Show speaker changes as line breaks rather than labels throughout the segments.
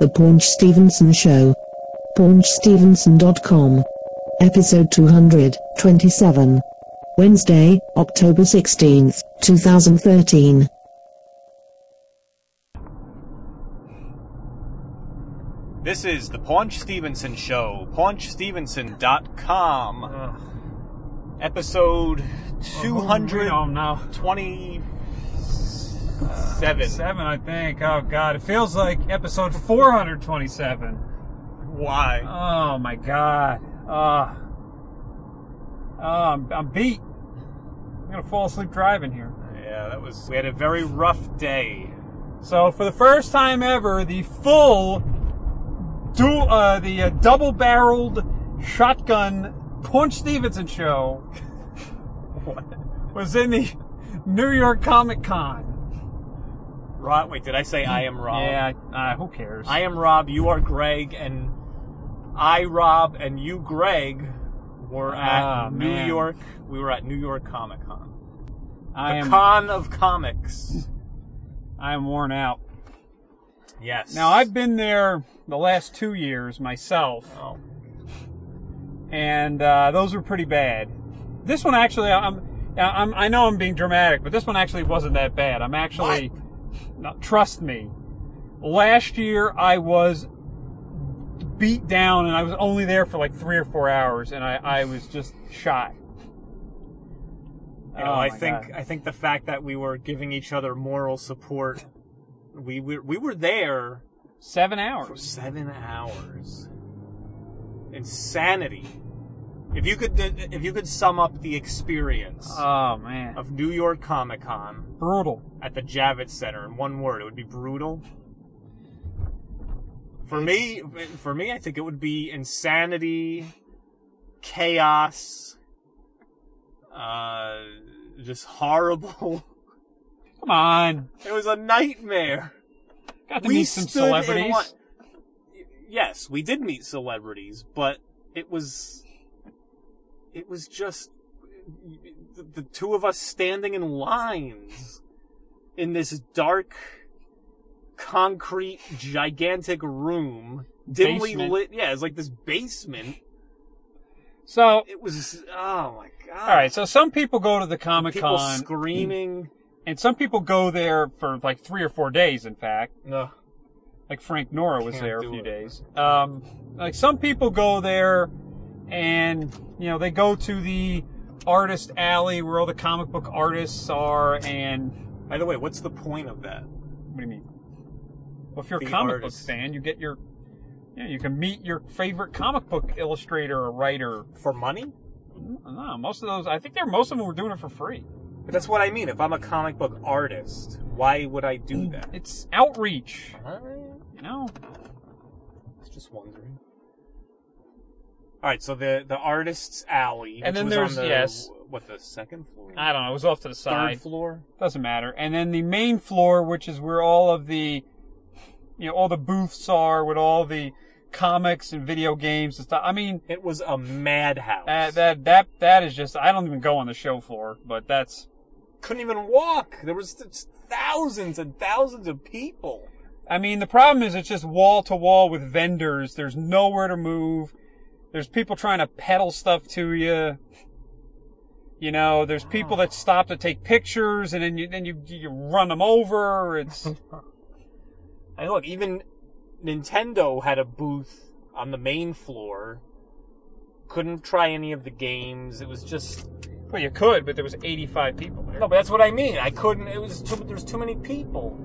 The Paunch Stevenson Show. PaunchStevenson.com. Episode 227. Wednesday, October 16, 2013.
This is the Paunch Stevenson Show, paunchstevenson.com. Ugh.
Episode 225
seven.
Seven, I think. Oh God, it feels like episode 427.
Why?
Oh my God. Uh, uh, I'm, I'm beat. I'm gonna fall asleep driving here.
Yeah, that was. We had a very rough day.
So for the first time ever, the full, do uh, the uh, double-barreled shotgun Paunch Stevenson show was in the New York Comic Con.
Rob, wait, did I say I am Rob?
Yeah, uh, who cares?
I am Rob, you are Greg, and I, Rob, and you, Greg, were at
Ah,
New
man.
York. We were at New York Comic Con.
I
The
am,
con of comics.
I am worn out.
Yes.
Now I've been there the last two years myself,
Oh.
and uh, those were pretty bad. This one actually, I'm, I'm, I know I'm being dramatic, but this one actually wasn't that bad. I'm actually, no, trust me. Last year I was beat down, and I was only there for like three or four hours, and I, I was just shot.
You know,
Oh,
I think
God.
I think the fact that we were giving each other moral support, we we, we were there
seven
for
hours.
seven hours. Insanity. If you could if you could sum up the experience
Oh man,
of New York Comic Con
brutal.
at the Javits Center in one word, it would be brutal. For me, for me, I think it would be insanity, chaos, uh, just horrible.
Come on,
It was a nightmare.
got to meet some
stood in
celebrities.
line- Yes, we did meet celebrities, but it was it was just the, the two of us standing in lines in this dark concrete gigantic room dimly
Basement.
lit yeah it's like this basement
So
it was oh my god
All right, so some people go to the comic con
screaming
and some people go there for like three or four days. In fact,
no
like Frank Nora was
Can't
there a few
it.
days. Um, like some people go there, and you know they go to the artist alley where all the comic book artists are. And
by the way what's the point of that
what do you mean? Well, if you're a comic
artists.
book fan, you get your, yeah, you can meet your favorite comic book illustrator or writer.
for money
No, most of those, I think they're most of them were doing it for free.
But that's what I mean. If I'm a comic book artist, why would I do mm, that?
It's outreach, you know.
I was just wondering. All right, so the the artist's alley,
And then
was
there's-
on the,
yes.
what the second floor,
I don't know. It was off to the side.
third floor.
Doesn't matter. And then the main floor, which is where all of the, you know, all the booths are with all the comics and video games and stuff. I mean,
It was a madhouse.
uh, that that that is just. I don't even go on the show floor, but that's.
couldn't even walk. There was th- thousands and thousands of people.
I mean, the problem is it's just wall to wall with vendors. There's nowhere to move. There's people trying to peddle stuff to you. You know, there's people that stop to take pictures, and then you then you you run them over. It's
And look, even Nintendo had a booth on the main floor. Couldn't try any of the games. It was just
well, you could, but there was 85 people there.
No, but that's what I mean. I couldn't. It was too. There's too many people.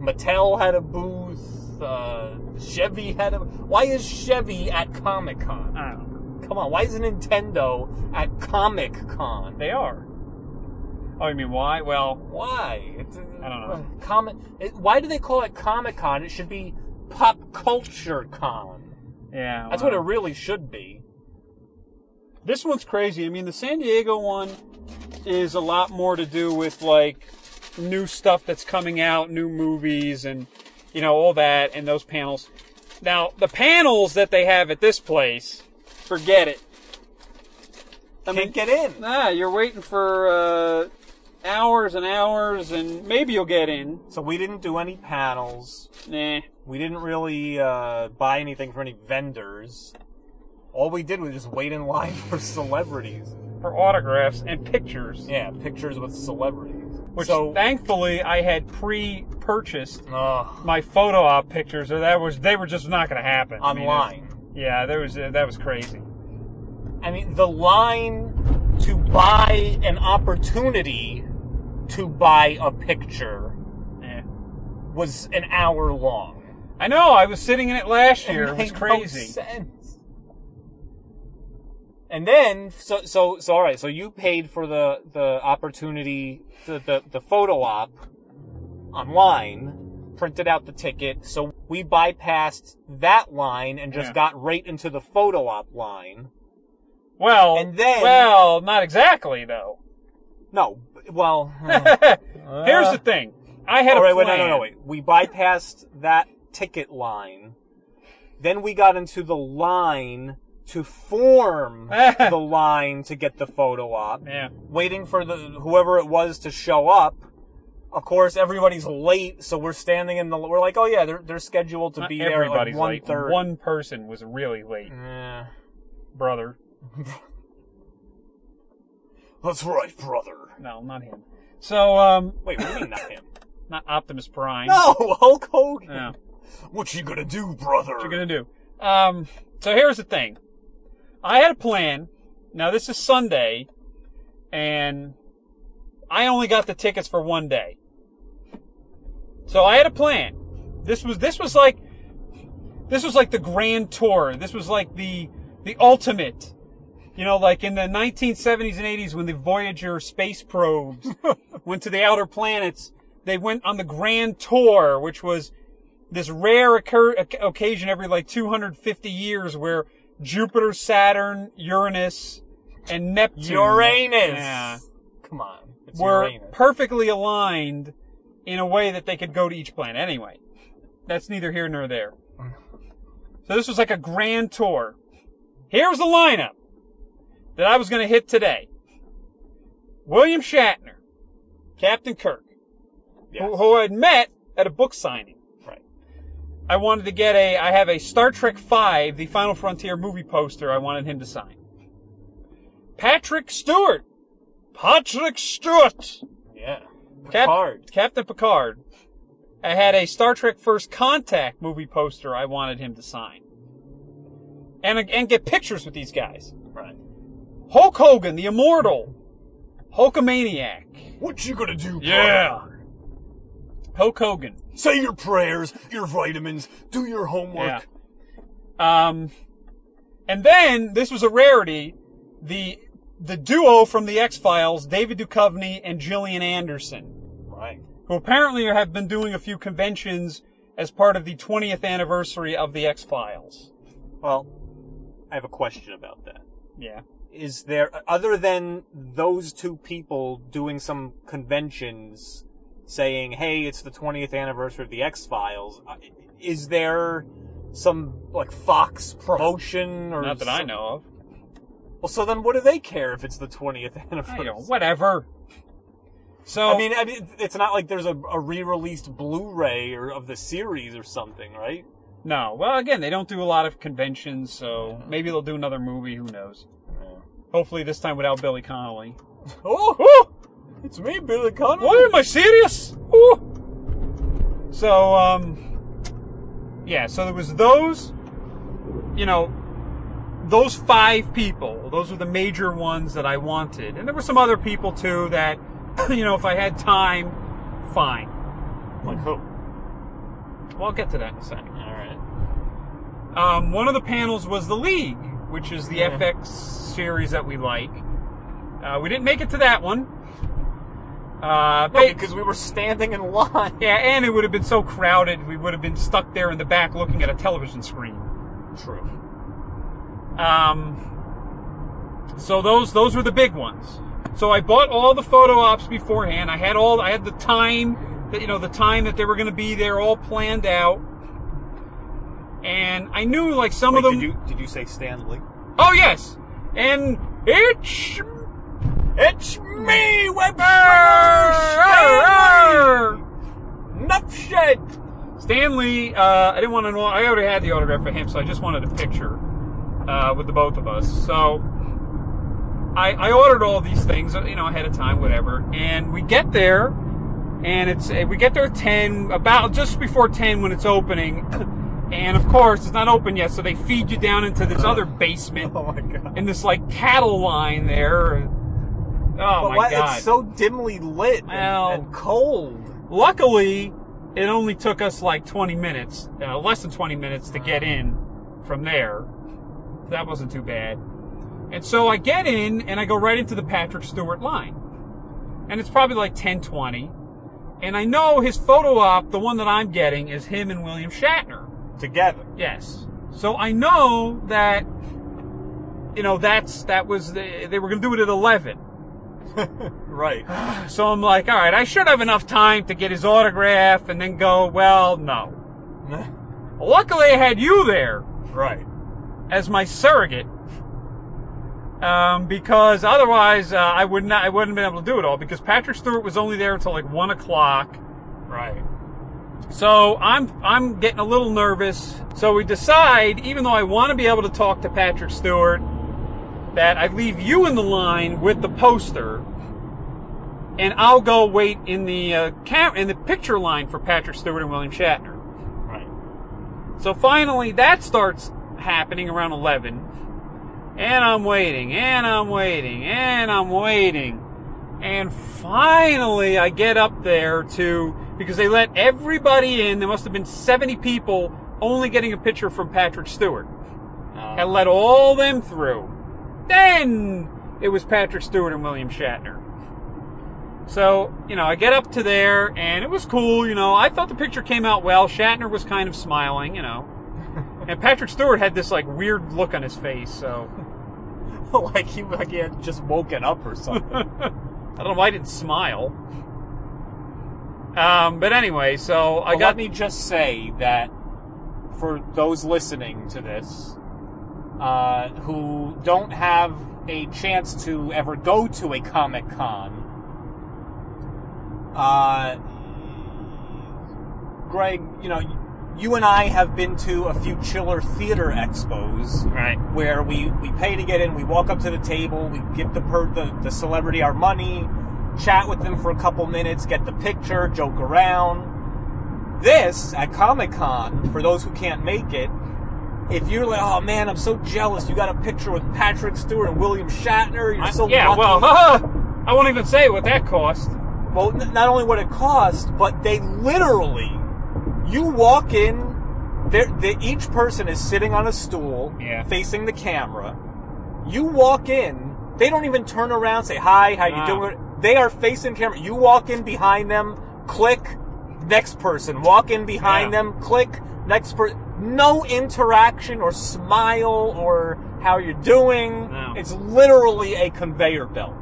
Mattel had a booth. Uh, Chevy had a. Why is Chevy at Comic Con?
I don't know.
Come on. Why is Nintendo at Comic Con?
They are. Oh, you mean why? Well,
Why? It's, uh,
I don't know.
Comic. It, why do they call it Comic Con? It should be Pop Culture Con.
yeah.
That's what it really should be.
This one's crazy. I mean, the San Diego one is a lot more to do with like new stuff that's coming out, new movies, and you know all that, and those panels. Now, the panels that they have at this place, forget it. I
Can't get in.
Nah, you're waiting for uh, hours and hours, and maybe you'll get in.
So we didn't do any panels.
Nah.
We didn't really uh, buy anything from any vendors. All we did was just wait in line for celebrities.
For autographs and pictures.
Yeah, pictures with celebrities.
Which
so,
thankfully I had pre-purchased
Ugh,
my photo op pictures, or that was they were just not going to happen I mean,
online.
yeah, there was uh, that was crazy.
I mean, the line to buy an opportunity to buy a picture
Yeah.
was an hour long.
I know. I was sitting in it last year.
It
It was
no
crazy.
sense. And then, so, so, so, all right. So you paid for the the opportunity, the the, the photo op online, printed out the ticket. So we bypassed that line and just
Yeah.
got right into the photo op line.
Well,
And then-
well, not exactly though.
No, well, hmm.
Here's the thing. I had
all
a
right. Wait,
plan.
no, no, no. Wait. We bypassed that ticket line. Then we got into the line to form the line to get the photo op.
Yeah.
waiting for the whoever it was to show up. Of course, everybody's late, so we're standing in the. We're like, oh yeah, they're they're scheduled to
Not
be there at like
everybody's
one
late.
thirty.
One person was really late,
Yeah.
brother.
That's right, brother.
No, not him. So, um,
Wait, what do you mean not him?
not Optimus Prime.
No, Hulk Hogan.
No.
What you gonna do, brother?
What you gonna do? Um, so here's the thing. I had a plan. Now this is Sunday, and I only got the tickets for one day. So I had a plan. This was this was like this was like the grand tour. This was like the the ultimate. You know, like in the 1970s and 80s when the Voyager space probes went to the outer planets, they went on the grand tour, which was this rare occur- occasion every like 250 years where Jupiter, Saturn, Uranus, and Neptune
Uranus.
Yeah.
Come on, it's
were
Uranus.
perfectly aligned in a way that they could go to each planet. Anyway, that's neither here nor there. So this was like a grand tour. Here's the lineup that I was going to hit today. William Shatner, Captain Kirk,
Yes.
who, who I had met at a book signing. I wanted to get a, I have a Star Trek V, the Final Frontier movie poster I wanted him to sign. Patrick Stewart. Patrick Stewart.
Yeah.
Cap-
Picard.
Captain Picard. I had a Star Trek First Contact movie poster I wanted him to sign. And, and get pictures with these guys.
Right.
Hulk Hogan, the immortal. Hulkamaniac.
What you gonna do,
Yeah. Hulk Hogan.
Say your prayers, your vitamins, do your homework. Yeah.
Um, and then this was a rarity. The the duo from the X Files, David Duchovny and Gillian Anderson,
Right.
who apparently have been doing a few conventions as part of the 20th anniversary of the X Files.
Well, I have a question about that.
Yeah.
Is there, other than those two people doing some conventions saying, hey, it's the 20th anniversary of the X Files, uh, is there some, like, Fox promotion or.
Not that I know of.
Well, so then what do they care if it's the 20th
I
anniversary?
don't, whatever. So
I mean, I mean, it's not like there's a, a re-released Blu-ray or of the series or something, right?
no. Well, again, they don't do a lot of conventions, so maybe they'll do another movie. Who knows? Hopefully, this time without Billy Connolly.
Oh! It's me, Billy Connolly.
What am I serious? Woo! So, um, yeah. So there was those, you know, those five people. Those were the major ones that I wanted, and there were some other people too that, you know, if I had time, fine.
Like who?
Well, I'll get to that in a second.
All right.
Um, one of the panels was the League, which is the
Yeah.
FX series that we like. Uh, we didn't make it to that one. Uh,
No, because we were standing in line.
Yeah, and it would have been so crowded, we would have been stuck there in the back looking at a television screen.
True.
Um, so those those were the big ones. So I bought all the photo ops beforehand. I had all I had the time that you know the time that they were going to be there all planned out. And I knew like some
Wait,
of them
did you did you say Stan Lee?
Oh yes. And it's
It's me, Web
Arr!
Enough shed.
Stan Lee, uh, I didn't want to know. I already had the autograph for him, so I just wanted a picture uh, with the both of us. So I, I ordered all these things, you know, ahead of time, whatever. And we get there, and it's we get there at ten, about just before ten when it's opening. And of course, it's not open yet, so they feed you down into this other basement
Oh my god.
in this like cattle line there. Oh
But
my
why-
god!
It's so dimly lit and-
Well-
and cold.
Luckily, it only took us like 20 minutes, uh, less than 20 minutes to get in from there. That wasn't too bad. And so I get in and I go right into the Patrick Stewart line. And it's probably like 1020. And I know his photo op, the one that I'm getting, is him and William Shatner.
Together.
Yes. So I know that, you know, that's, that was, the, they were going to do it at 11.
Right.
So I'm like, all right, I should have enough time to get his autograph and then go, well, no. Luckily, I had you there
right.
as my surrogate. Um, because otherwise, uh, I would not, I wouldn't have been able to do it all because Patrick Stewart was only there until like one o'clock.
Right.
So I'm, I'm getting a little nervous. So we decide, even though I want to be able to talk to Patrick Stewart, that I leave you in the line with the poster, and I'll go wait in the uh, cam- in the picture line for Patrick Stewart and William Shatner.
Right.
So finally, that starts happening around 11. And I'm waiting, and I'm waiting, and I'm waiting. And finally, I get up there to, because they let everybody in, there must have been 70 people only getting a picture from Patrick Stewart. and let all them through. Then it was Patrick Stewart and William Shatner. So, you know, I get up to there and it was cool, you know. I thought the picture came out well. Shatner was kind of smiling, you know. And Patrick Stewart had this like weird look on his face, so
like he like he had just woken up or something.
I don't know why I didn't smile. Um, but anyway, so I
Well,
got
let me just say that for those listening to this, uh, who don't have a chance to ever go to a Comic Con, uh, Greg, you know, you and I have been to a few chiller theater expos
right.
where we, we pay to get in, we walk up to the table, we give the, per, the the celebrity our money, chat with them for a couple minutes, get the picture, joke around. This at Comic Con, for those who can't make it, if you're like, oh man, I'm so jealous, you got a picture with Patrick Stewart and William Shatner, you're so
yeah,
lucky.
well, I won't even say what that cost.
Well, n- not only what it cost, but they literally, you walk in, they're, they, each person is sitting on a stool,
Yeah.
facing the camera. You walk in, they don't even turn around, say hi, how you
Nah.
doing? They are facing camera. You walk in behind them, click, next person. Walk in behind
Yeah.
them, click, next person. No interaction or smile or how you're doing.
No.
It's literally a conveyor belt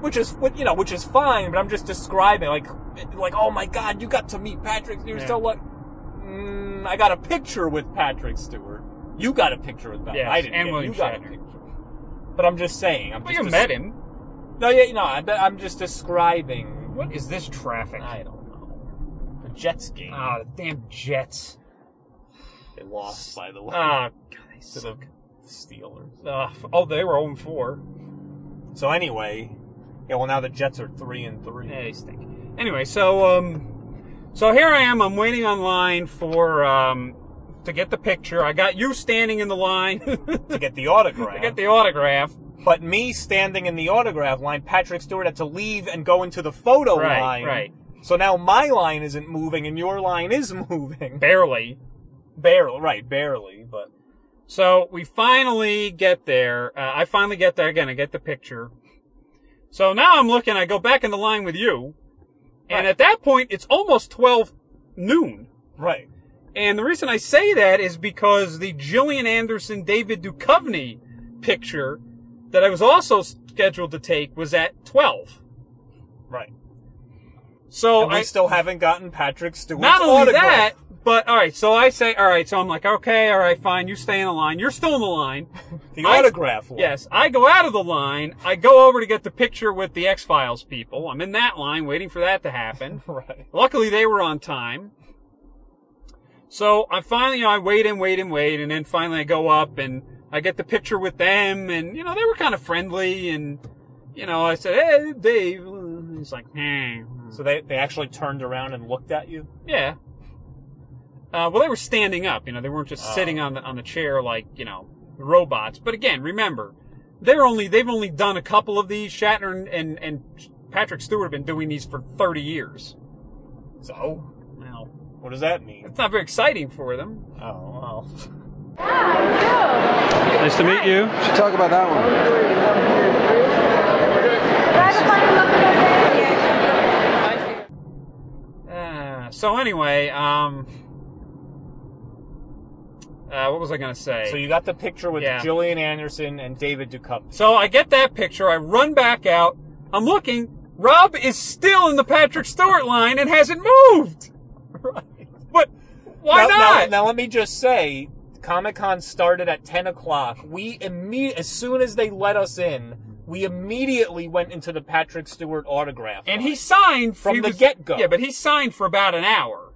which is you know, which is fine. But I'm just describing, like, like, oh my god, you got to meet Patrick. You're
Yeah.
so what? Mm, I got a picture with Patrick Stewart. You got a picture with Patrick.
Yes,
I didn't.
and William
you got a
Shatner.
picture. But I'm just saying. I'm
Well,
just
you
des-
met him.
No, yeah, no. I, I'm just describing.
What is this traffic?
I don't know. The Jets game.
Ah, the damn Jets.
They lost, by the way,
Ah, God, they suck.
the Steelers.
Uh, oh, they were 0 4.
So anyway, yeah. Well, now the Jets are three and three.
Yeah, they stink. Anyway, so um, so here I am. I'm waiting online for um to get the picture. I got you standing in the line to
To get the autograph.
To get the autograph.
But me standing in the autograph line, Patrick Stewart had to leave and go into the photo
Right,
line.
right.
So now my line isn't moving and your line is moving.
Barely.
Barely, right, barely, but
So we finally get there. Uh, I finally get there again. I get the picture. So now I'm looking. I go back in the line with you, and
Right.
at that point it's almost 12 noon.
right.
And the reason I say that is because the Gillian Anderson David Duchovny picture that I was also scheduled to take was at 12.
Right.
So
And we
I
still haven't gotten Patrick Stewart's
not only
autograph.
that, But all right, so I say, all right, so I'm like, okay, all right, fine, you stay in the line. You're still in the line.
The
I-
autograph one.
Yes, I go out of the line. I go over to get the picture with the X Files people. I'm in that line, waiting for that to happen.
Right.
Luckily, they were on time. So I finally, you know, I wait and wait and wait, and then finally I go up and I get the picture with them, and you know they were kind of friendly, and you know I said, "Hey, Dave," he's like, "Hmm."
So they, they actually turned around and looked at you?
Yeah. Uh, well, they were standing up. You know, they weren't just
Oh.
sitting on the on the chair like you know robots. But again, remember, they're only they've only done a couple of these. Shatner and and, and Patrick Stewart have been doing these for thirty years.
So,
Well,
what does that mean?
it's not very exciting for them.
Oh, well.
Nice to meet you.
should talk about that one.
Uh, so anyway, um, uh, what was I gonna say?
So you got the picture with
Yeah.
Gillian Anderson and David Duchovny.
So I get that picture. I run back out. I'm looking. Rob is still in the Patrick Stewart line and hasn't moved. Right. But why
now,
not?
Now, now let me just say, Comic Con started at 10 o'clock. We imme- as soon as they let us in, we immediately went into the Patrick Stewart autograph.
and
line.
he signed
From
he
the get-go.
Yeah, but he signed for about an hour.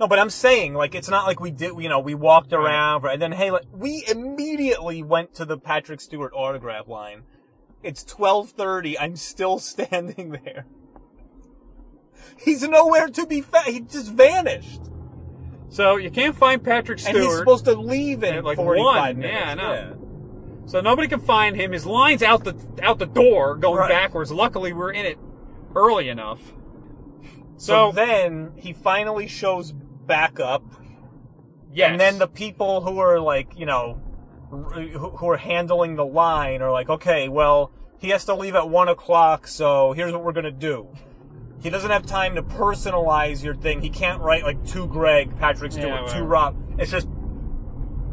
No, but I'm saying, like, it's not like we did, you know, we walked around, and then, hey, like, we immediately went to the Patrick Stewart autograph line. It's 12.30, I'm still standing there. He's nowhere to be found, he just vanished.
So you can't find Patrick Stewart.
And he's supposed to leave in
like,
45
one.
minutes.
Yeah, I know. So nobody can find him. His line's out the out the door, going
Right.
backwards. Luckily, we're in it early enough.
So,
So,
then he finally shows back up,
yes.
and then the people who are like, you know, who are handling the line are like, okay, well, he has to leave at one o'clock, so here's what we're gonna do. He doesn't have time to personalize your thing. He can't write like to Greg, Patrick Stewart,
Yeah,
to. Rob. It's just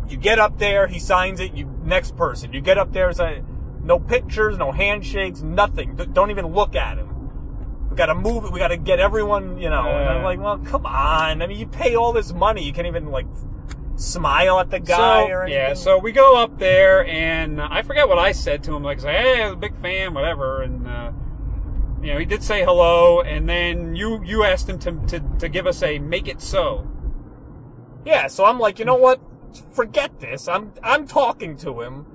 you get up there, he signs it. You next person. You get up there, it's say no pictures, no handshakes, nothing. Don't even look at him. We gotta move it. We gotta get everyone, you know. and I'm like, well, come on. I mean, you pay all this money. You can't even like smile at the guy
so,
or anything.
Yeah, so we go up there, and I forget what I said to him. Like, say, hey, I'm a big fan, whatever. And, uh, you know, he did say hello, and then you you asked him to, to, to give us a make it so.
Yeah, so I'm like, you know what? Forget this. I'm I'm talking to him.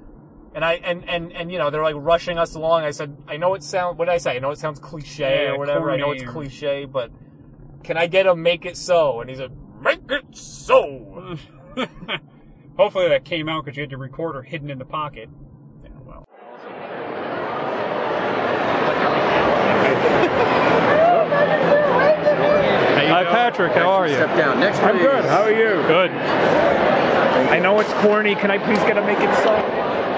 And I and, and, and you know, they're like rushing us along. I said, I know it sounds what did I say? I know it sounds cliche
Yeah,
or whatever. I know it's cliche, but can I get a make it so? And he's like, Make it so
Hopefully that came out because you had your recorder hidden in the pocket.
Yeah, well.
Hi, Patrick. How are you?
Step down. Next,
I'm good. How are you?
Good.
I know it's corny. Can I please get a make it so?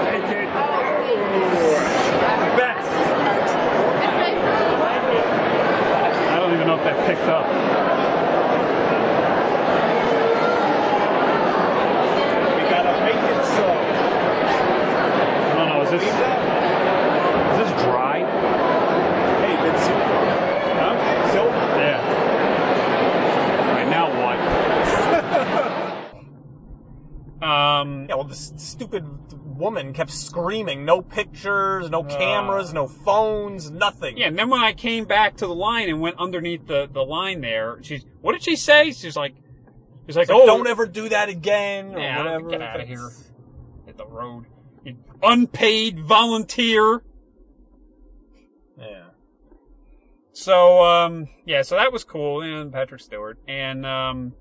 Thank you. Best.
I don't even know if that picked up.
We gotta make it so.
I don't know. Is this is this dry?
Hey, Vince.
Huh?
So
Yeah. All right. Now what? um.
yeah, well, this stupid woman kept screaming, no pictures, no cameras, no phones, nothing.
Yeah, and then when I came back to the line and went underneath the, the line there, she's what did she say? She's like, she's like,
It's like,
oh,
don't ever do that again, or
yeah,
whatever.
get out of here, hit the road, you unpaid volunteer.
Yeah.
So um, yeah, so that was cool, and Patrick Stewart, and um,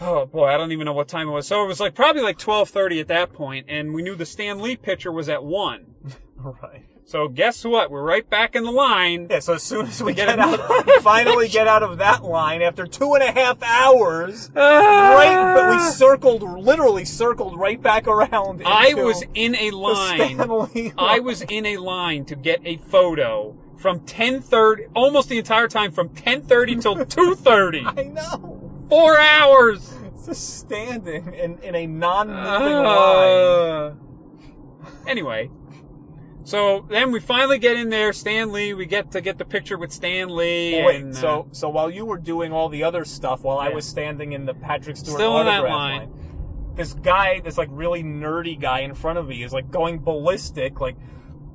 oh boy, I don't even know what time it was. So it was like probably like twelve thirty at that point, and we knew the Stan Lee picture was at one.
Right.
So guess what? We're right back in the line.
Yeah, so as soon as we
get
get, out, finally get out of that line after two and a half hours,
Ah!
right? But we circled, literally circled right back around.
I was in a line.
Stan
Lee
I
was in a line to get a photo from 10:30, almost the entire time from 10:30 till 2:30.
I know.
Four hours.
Just standing in, in a non-moving line.
Uh, anyway, So then we finally get in there, Stan Lee. We get to get the picture with Stan Lee.
Oh, wait,
and, uh,
so so while you were doing all the other stuff, while I was standing in the Patrick Stewart
Still in that
autograph
line.
this guy, this like really nerdy guy in front of me, is like going ballistic, like.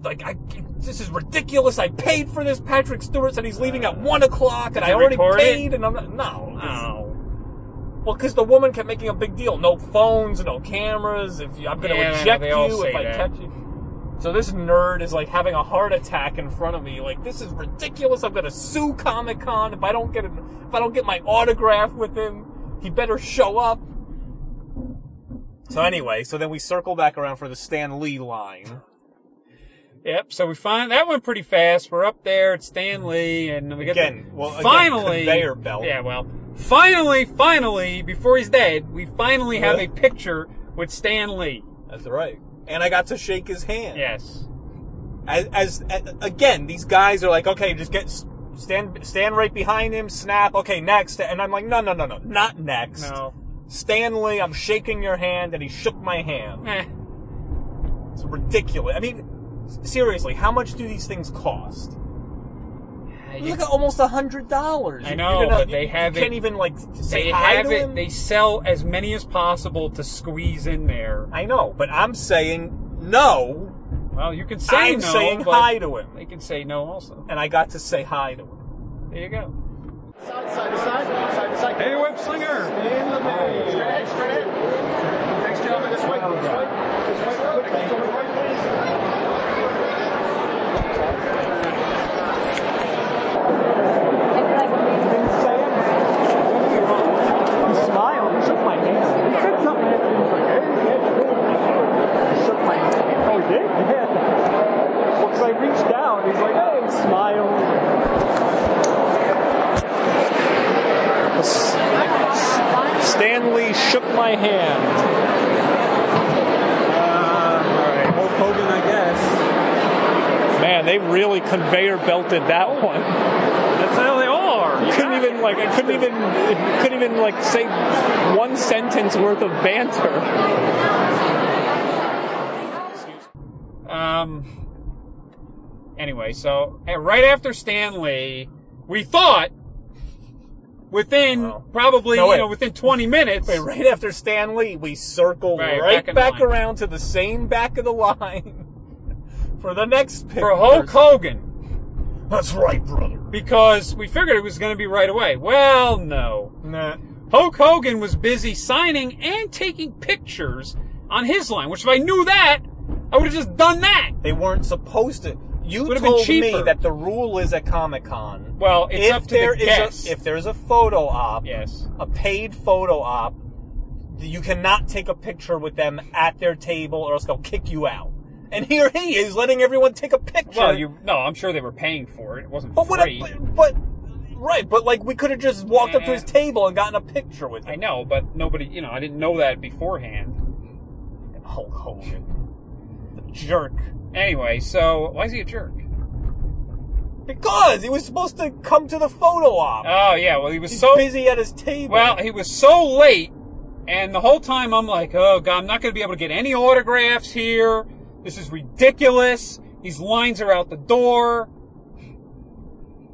Like I, this is ridiculous. I paid for this. Patrick Stewart said he's leaving at one o'clock, and I already
record it?
paid. And I'm not. No,
oh.
Well, because the woman kept making a big deal. No phones, no cameras. If you, I'm going to
Yeah,
reject you if I
that.
catch you. So this nerd is like having a heart attack in front of me. Like this is ridiculous. I'm going to sue Comic Con if I don't get it. If I don't get my autograph with him, he better show up. So anyway, so then we circle back around for the Stan Lee line.
Yep. So we find that went pretty fast. We're up there at Stan Lee, and we get
Again,
the,
well, again,
finally
conveyor belt.
Yeah. Well, finally, finally, before he's dead, we finally have a picture with Stan Lee.
That's right. And I got to shake his hand.
Yes.
as, as, again, these guys are like, okay, just get stand stand right behind him, snap. Okay, next, and I'm like, no, no, no, no, not next.
No.
Stan Lee, I'm shaking your hand, and he shook my hand.
Eh.
It's ridiculous. I mean, s- seriously, how much do these things cost?
You-
Look at almost a hundred dollars.
I know, but they have it.
you can't even like say
they
hi
have
to
it.
him.
They sell as many as possible to squeeze in there.
I know, but I'm saying no.
Well, you can say
I'm
no,
saying
but
hi to him,
They can say no also.
and I got to say hi to him.
There you go.
Side to side, side to side.
Hey, web slinger.
In the main. Straight ahead, straight ahead. Thanks, gentlemen. This way, this way. This way. Good. Thanks, gentlemen. Right, please.
He smiled. He shook my hand. He said something after he was like, hey, yeah. He shook my hand. Oh, he did? Yeah. Well, because I reached down. He's like, hey, and smiled.
Stan Lee shook my hand.
Uh, all right. Hulk Hogan, I guess.
Man, they really conveyor belted that one.
That's how they all are. You
couldn't even like I couldn't even couldn't even like say one sentence worth of banter.
Um. Anyway, so uh, right after Stan Lee, we thought within
Wow.
probably
No,
you know within 20 minutes.
Wait, right after Stan Lee, we circled
Right,
right,
back
back, around to the same back of the line for the next picture.
For Hulk Hogan,
That's right, brother.
because we figured it was going to be right away. Well, no.
Nah.
Hulk Hogan was busy signing and taking pictures on his line, which if I knew that, I would have just done that.
They weren't supposed to. You
been
told me that the rule is at Comic Con.
Well, it's
if
up to
there
the
is
guest.
a if there's a photo op,
yes.
a paid photo op, you cannot take a picture with them at their table or else they'll kick you out. And here he is letting everyone take a picture.
Well, you no, I'm sure they were paying for it. It wasn't
but what?
free.
But, but right, but like we could have just walked up to his table and gotten a picture with him.
I know, but nobody, you know, I didn't know that beforehand.
Hulk Hogan, the jerk.
Anyway, so why is he a jerk?
Because he was supposed to come to the photo op.
Oh yeah, well he was
He's
so
busy at his table.
well he was so late, and the whole time I'm like, oh god, I'm not going to be able to get any autographs here. This is ridiculous. These lines are out the door.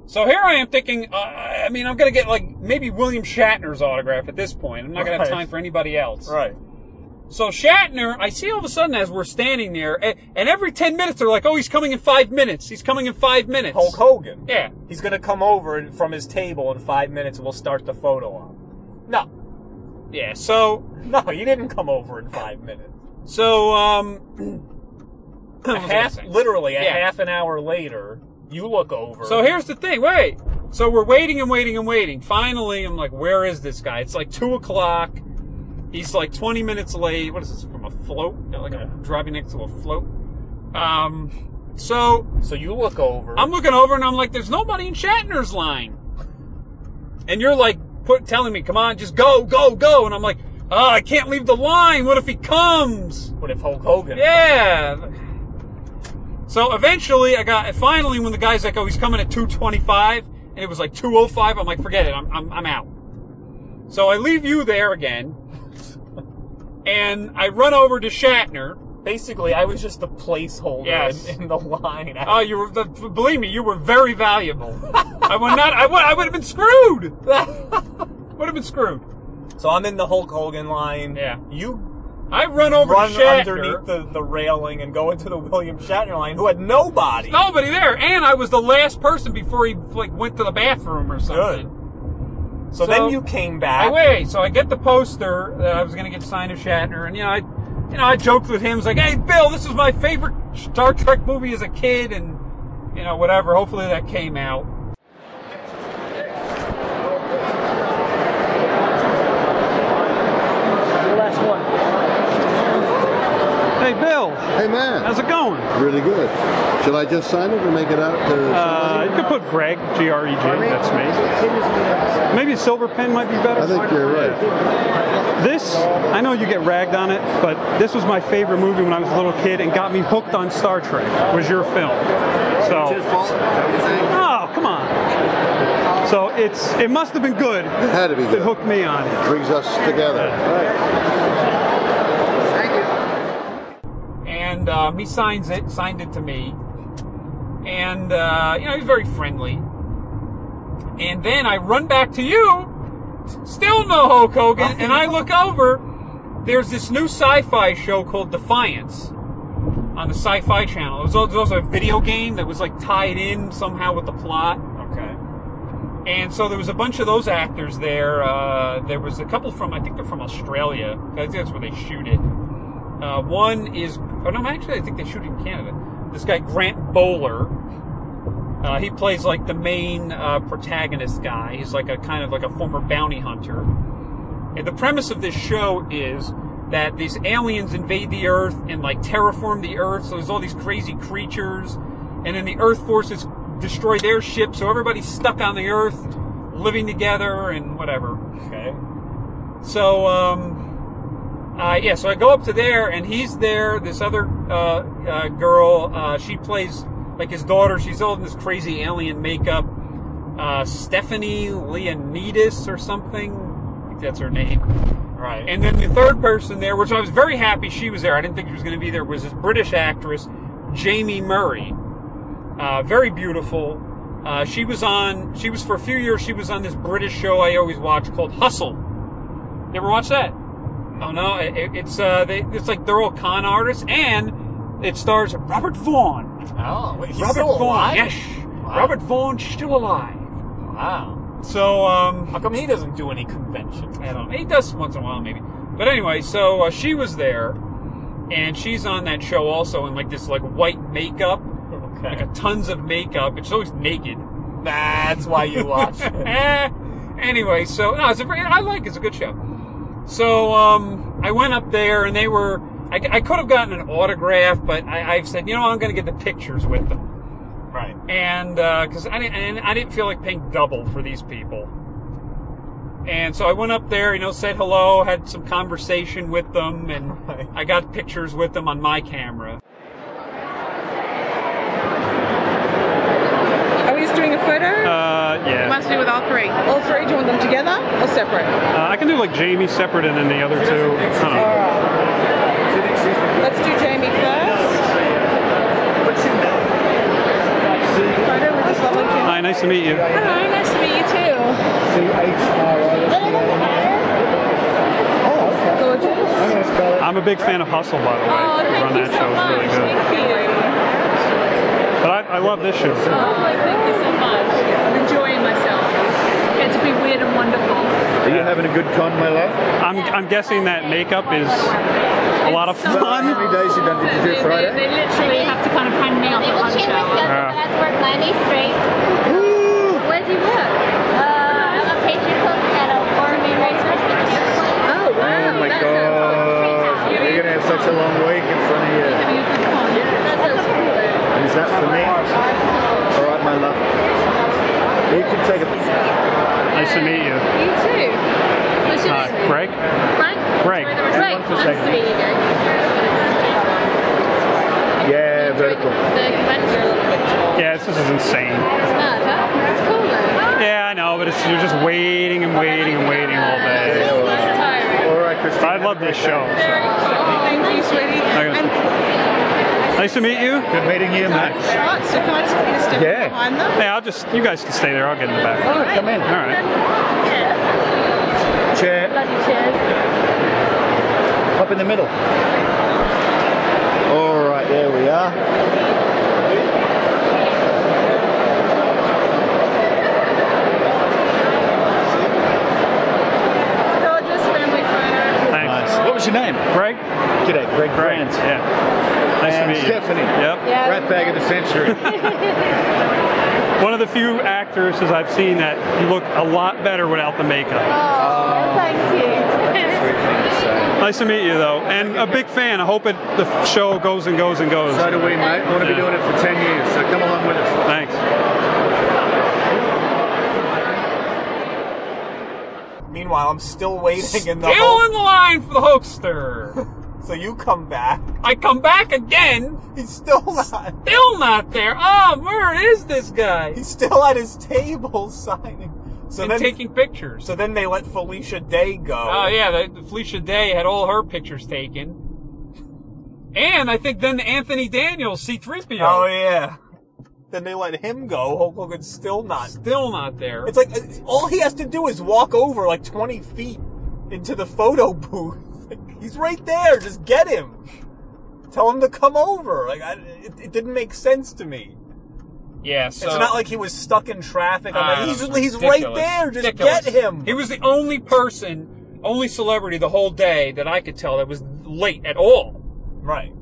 So here I am thinking, uh, I mean, I'm going to get like maybe William Shatner's autograph at this point. I'm not going to have time for anybody else.
right.
So Shatner, I see all of a sudden as we're standing there, and, and every 10 minutes they're like, oh, he's coming in five minutes. He's coming in five minutes.
Hulk Hogan.
Yeah.
He's gonna come over from his table in five minutes and we'll start the photo op. No.
Yeah. So,
No, he didn't come over in five minutes.
so, um,
A
what was I
half, literally a
Yeah.
half an hour later, you look over.
So here's the thing. Wait. So we're waiting and waiting and waiting. Finally, I'm like, where is this guy? It's like two o'clock. He's like 20 minutes late. What is this from a float? You know, Like I'm driving next to a float. Um. So
So you look over.
I'm looking over and I'm like, there's nobody in Shatner's line. And you're like, put telling me, come on, just go, go, go. And I'm like, oh, I can't leave the line. What if he comes?
What if Hulk Hogan?
Yeah. So eventually, I got finally when the guy's like, "Oh, he's coming at 2:25," and it was like 2:05. I'm like, "Forget it, I'm I'm, I'm out." So I leave you there again, and I run over to Shatner,
Basically, I was just a placeholder
Yes.
in, in the line.
Oh, you were. The, believe me, you were very valuable. I would not. I would. I would have been screwed. Would have been screwed.
so I'm in the Hulk Hogan line.
Yeah.
You
I run over
run
to Shatner.
underneath the, the railing and go into the William Shatner line, who had nobody.
Nobody there, and I was the last person before he like went to the bathroom or something.
So,
So-
then you came back.
I wait, so I get the poster that I was going to get signed to Shatner, and you know, I, you know, I joked with him, I was like, "Hey, Bill, this is my favorite Star Trek movie as a kid," and you know, whatever. Hopefully that came out.
The last one.
Hey, Bill,
Hey man,
how's it going?
really good. Should I just sign it or make it out to?
Uh, you could put Greg, G R E G, that's me. Maybe a silver pen might be better.
I think you're right.
This, I know you get ragged on it, but this was my favorite movie when I was a little kid and got me hooked on Star Trek, was your film. So, oh, come on. So it's, it must have been good
It had to be
that
good.
hooked me on it.
Brings us together.
And um, he signs it, signed it to me, and uh, you know he's very friendly. And then I run back to you, still no Hulk Hogan, and I look over. There's this new sci-fi show called Defiance on the SyFy Channel. It was al- it was also a video game that was like tied in somehow with the plot.
Okay.
And so there was a bunch of those actors there. Uh, there was a couple from, I think they're from Australia. I think that's where they shoot it. Uh, one is, oh no, actually, I think they shoot in Canada. This guy, Grant Bowler. Uh, he plays like the main uh, protagonist guy. He's like a kind of like a former bounty hunter. And the premise of this show is that these aliens invade the Earth and like terraform the Earth. So there's all these crazy creatures, and then the Earth forces destroy their ship. So everybody's stuck on the Earth, living together and whatever.
Okay.
So, um, uh, yeah, so I go up to there, and he's there. This other uh, uh, girl, uh, she plays like his daughter. She's all in this crazy alien makeup. Uh, Stephanie Leonidas or something. I think that's her name.
Right.
And then the third person there, which I was very happy she was there. I didn't think she was going to be there. Was this British actress, Jaime Murray. Uh, very beautiful. Uh, she was on. She was for a few years. She was on this British show I always watch called Hustle. You ever watch that? Oh no, it, it's uh, they, it's like they're all con artists, and it stars Robert Vaughn.
oh, wait, he's
Robert
still
Vaughn,
alive?
yes,
Wow.
Robert Vaughn still alive.
Wow.
So um,
How come he doesn't do any conventions?
I don't know. He does once in a while, maybe. But anyway, so uh, she was there, and she's on that show also in like this like white makeup,
Okay.
like a tons of makeup. It's always naked.
That's why you watch it.
Eh. Anyway, so no, it's a very, I like. It's a good show. So um, I went up there, and they were. I, I could have gotten an autograph, but I, I said, you know, I'm going to get the pictures with them
Right.
and because I didn't, and I didn't feel like paying double for these people. And so I went up there, you know, said hello, had some conversation with them, and
Right.
I got pictures with them on my camera.
Are we just doing a photo?
Uh,
we
yeah.
want to do with all three. All three? Do you want them together or separate?
Uh, I can do like Jaime separate and then the other two. I don't.
Let's do Jaime first. Photo with this.
Hi, nice to meet you.
Hello, nice to meet you too. Gorgeous.
I'm a big fan of Hustle, by the way.
Oh, thank
Run
you
that
so
show
much.
really good.
Thank you.
But I, I love this show.
Oh, thank you so much. I'm enjoying myself. Get to be weird and wonderful.
Are you having a good con, my love?
I'm, I'm guessing that makeup is a lot of fun.
How many days you done? Did you do it Friday?
they, they literally have to kind of hang me up
They
at
will
lunch
change my
hour.
schedule,
Yeah.
I have to work Monday straight.
Where do you work?
Uh, I'm a pastry cook at a gourmet restaurant in the airport.
Oh, wow.
Oh my
that
god.
sounds
You're gonna have such a long week in front of you.
Having a good con. That sounds cool.
And is that for me? Alright, my love. You can take a
Nice to meet you.
You too. What's your
Uh,
name?
Greg?
Frank?
Greg.
Greg.
One
Nice to meet you, Greg.
Yeah, vertical.
The convention.
Yeah, this is insane.
No, that's cool though.
Yeah, I know, but it's, you're just waiting and waiting and waiting all day.
It's tiring.
Or I Christine.
I love this show.
Thank you, sweetie.
Okay.
And
Nice to meet you.
Good meeting you, mate.
shots, so can I just get a step
Yeah.
behind them?
Hey, I'll just you guys can stay there. I'll get in the back.
Oh, come in.
All right.
Chair.
Bloody chairs.
Up in the middle. All right, there we are.
Gorgeous family photo.
Thanks.
Nice. What was your name?
Greg.
G'day, Greg Grant.
Yeah. Nice
and
to meet
Stephanie.
you. Stephanie. Yep.
Yeah.
Rat bag of the century.
One of the few actresses I've seen that look a lot better without the makeup.
Oh, thank you.
Sweet thing to say.
Nice to meet you, though, and a big fan. I hope it the show goes and goes and goes.
So do we, mate. We want to be doing it for 10 years, so come along with us.
Thanks.
Meanwhile, I'm still waiting in the
Still in the line for the Hulkster.
So you come back.
I come back again,
He's still not.
still not there. Oh, where is this guy?
He's still at his table signing. So
and
then,
taking pictures.
so then they let Felicia Day go.
Oh yeah, the, the Felicia Day had all her pictures taken. And I think then Anthony Daniels, C-3PO,
Oh yeah. Then they let him go. Hulk Hogan's still not.
still not there.
It's like uh, all he has to do is walk over like 20 feet into the photo booth. Like, he's right there. Just get him. Tell him to come over. Like I, it, it didn't make sense to me.
yeah, so
it's not like he was stuck in traffic. I'm like, he's he's right there. Just
Ridiculous.
get him.
He was the only person, only celebrity the whole day that I could tell that was late at all,
right.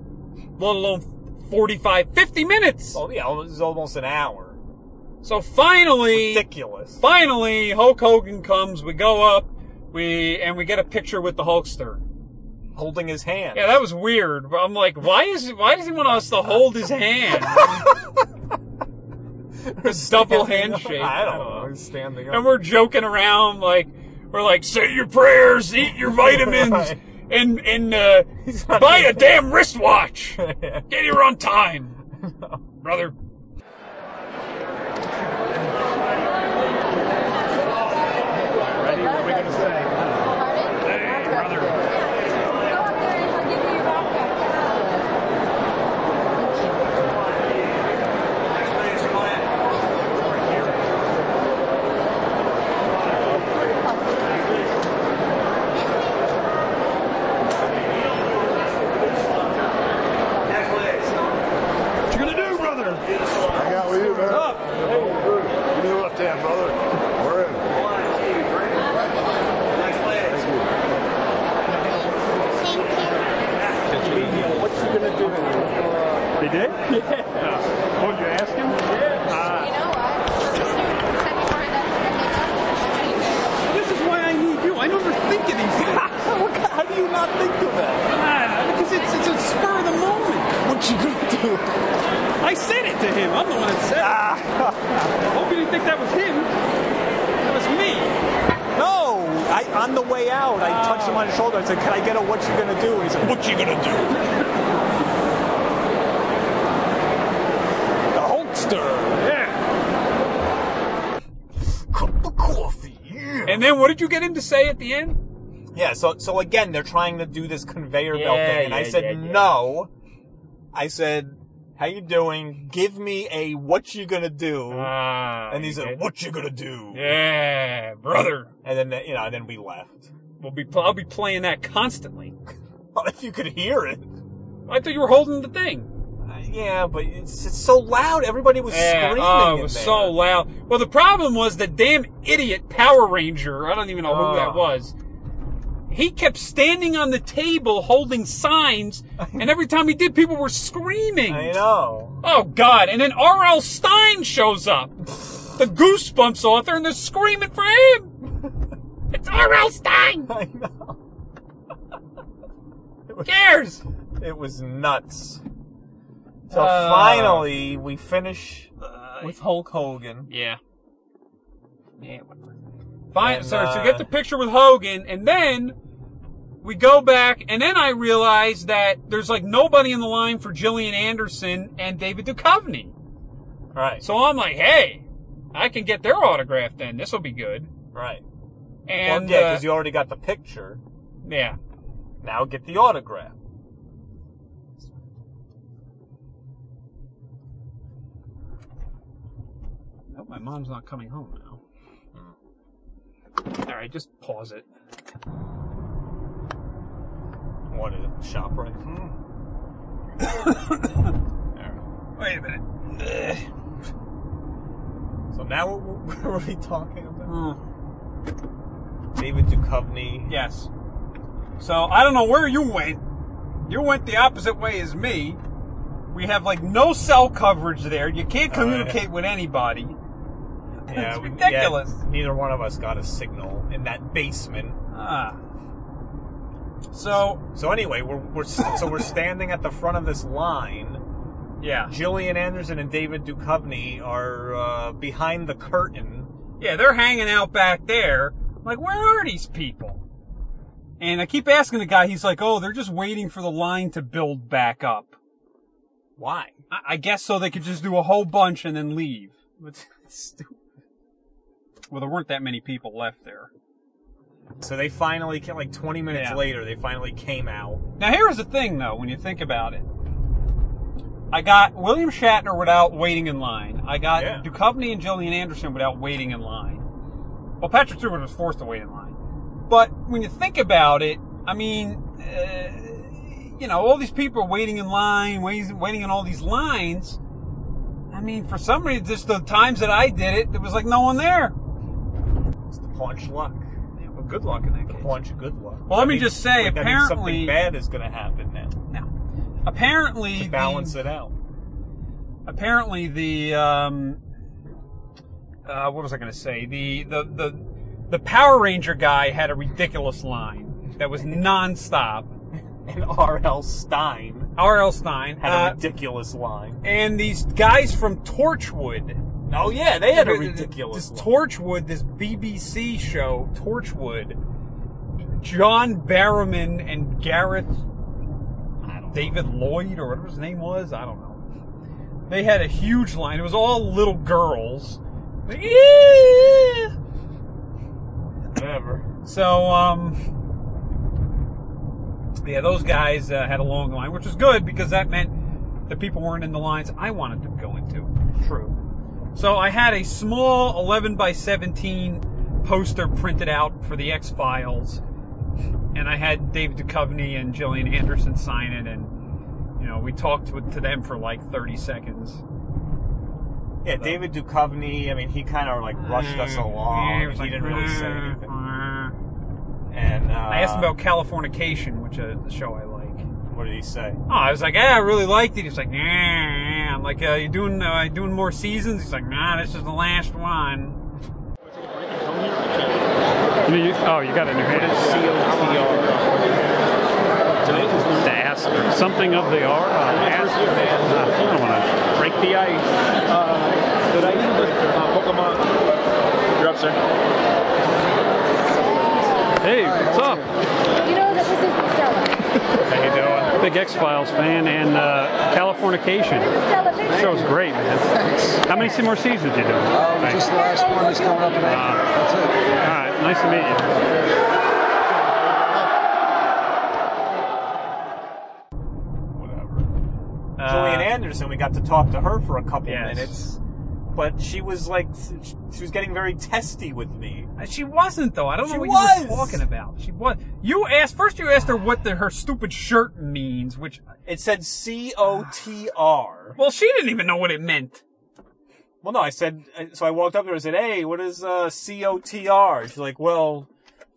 let alone 45, 50 minutes.
Oh yeah, it was almost an hour.
So finally,
Ridiculous.
finally, Hulk Hogan comes. We go up, we and we get a picture with the Hulkster.
Holding his hand.
Yeah, that was weird. But I'm like, why is why does he want us to hold his hand?
was
double handshake.
I don't know. He's standing up.
and we're joking around like we're like, say your prayers, eat your vitamins,
Right.
And and uh, buy a damn wristwatch. Get here on time, brother.
Ready? What are we going to say?
Hey, brother.
What you gonna do, brother?
Hang out with you, man.
Up.
Give me the left hand, brother. We're in.
What you gonna do?
They did? Yeah. Oh, you ask him? Ah. This is why I need you. I never think of these things.
How do you not think of that?
Ah, because it's, it's a spur of the moment.
What you gonna do?
I said it to him. I'm the one that said it. Hope you didn't think that was him. That was me.
No, I, on the way out, I touched him on the shoulder. I said, "Can I get a what you gonna do?" And he said, "What you gonna do?" the Hulkster.
Yeah.
Cup of coffee. Yeah.
And then what did you get him to say at the end?
Yeah, so so again, they're trying to do this conveyor belt
Yeah,
thing, and I said
yeah, yeah.
no. I said, "How you doing? Give me a what you gonna do?"
Ah,
and he said, "What you gonna do?"
Yeah, brother.
And then you know, and then we left.
We'll be I'll be playing that constantly.
Well, if you could hear it.
I thought you were holding the thing.
Uh, yeah, but it's it's so loud. Everybody was
Yeah,
screaming.
oh, it was
there.
so loud. Well, the problem was the damn idiot Power Ranger. I don't even know who
Oh.
that was. He kept standing on the table holding signs, and every time he did, people were screaming.
I know.
Oh God! And then R.L. Stine shows up, the Goosebumps author, and they're screaming for him. It's R.L. Stine.
I know.
Who cares?
It was nuts. So
Uh,
finally, we finish with Hulk Hogan.
Yeah. Yeah. Fine.
And,
so, so
uh,
we get the picture with Hogan, and then we go back, and then I realize that there's like nobody in the line for Gillian Anderson and David Duchovny.
Right.
So I'm like, hey, I can get their autograph then. This will be good.
Right.
And
well, yeah,
uh,
because you already got the picture.
yeah.
Now get the autograph.
Nope, my mom's not coming home now. All right, just pause it.
What is it? Shop right?
Wait a minute.
So now what, what are we talking about?
Hmm.
David Duchovny.
Yes. So I don't know where you went. You went the opposite way as me. We have like no cell coverage there. You can't
Oh,
communicate with anybody.
Yeah,
it's ridiculous.
yeah, neither one of us got a signal in that basement.
Ah. So
So anyway, we're, we're so we're standing at the front of this line.
yeah,
Gillian Anderson and David Duchovny are uh, behind the curtain.
yeah, they're hanging out back there. Like, where are these people? And I keep asking the guy. He's like, "Oh, they're just waiting for the line to build back up."
Why?
I, I guess so they could just do a whole bunch and then leave.
It's stupid.
Well, there weren't that many people left there.
So they finally, ca- like 20 minutes
Yeah.
later, they finally came out.
Now here's the thing though, when you think about it. I got William Shatner without waiting in line. I got
Yeah.
Duchovny and Gillian Anderson without waiting in line. Well, Patrick Stewart was forced to wait in line. But when you think about it, I mean, uh, you know, all these people are waiting in line, waiting, waiting in all these lines. I mean, for some reason, just the times that I did it, there was like no one there.
It's the punch luck.
Well, good luck in that case.
A bunch of good luck.
Well, let me just say,
means
apparently-
something bad is going to happen now
Now, apparently,
to
the-
balance it out.
apparently the um uh what was I going to say the the the the Power Ranger guy had a ridiculous line that was nonstop.
And R.L. Stine
R.L. Stine
had
uh,
a ridiculous line.
and these guys from Torchwood.
Oh yeah, they had a
This
ridiculous line.
Torchwood, this BBC show, Torchwood. John Barrowman and Gareth David Lloyd or whatever his name was. I don't know. They had a huge line. It was all little girls. Yeah.
Whatever.
So, um, yeah, those guys uh, had a long line, which was good because that meant the people weren't in the lines I wanted to go into.
True.
So I had a small 11 by 17 poster printed out for the X Files, and I had David Duchovny and Gillian Anderson sign it, and you know we talked to, to them for like 30 seconds.
Yeah, David Duchovny. I mean, he kind of like rushed us along.
Yeah,
He,
like,
didn't really say
"Uh,
anything.
uh."
And uh,
I asked him about Californication, which is a show I like.
What did he say?
Oh, I was like, yeah, I really liked it. He's like, yeah. I'm like, uh, you doing uh, doing more seasons? He's like, nah, this is the last one.
You, you- oh, you got it in your hand. To ask something of the R. Uh, ask. Uh, I don't want to break the ice.
Uh, did I need the uh, Pokemon? You're up, sir.
Hey, what's up?
You know this is Stella.
How you doing?
Big X Files fan and uh, Californication.
Stella, big
Show's great, man. Thanks. How many more seasons did you doing?
Uh,
Thanks.
just the last one is coming up in April. That's it.
All right, nice to meet you.
Whatever.
Uh,
Anderson, we got to talk to her for a couple
Yes.
minutes, but she was like, she was getting very testy with me.
Uh, She wasn't though. I don't know
She
what
was.
you were talking about. She was. You asked first. You asked her what the, her stupid shirt means, which
It said C O T R.
well, she didn't even know what it meant.
Well, no, I said, so I walked up to her and said, hey, what is uh, C O T R? She's like, well,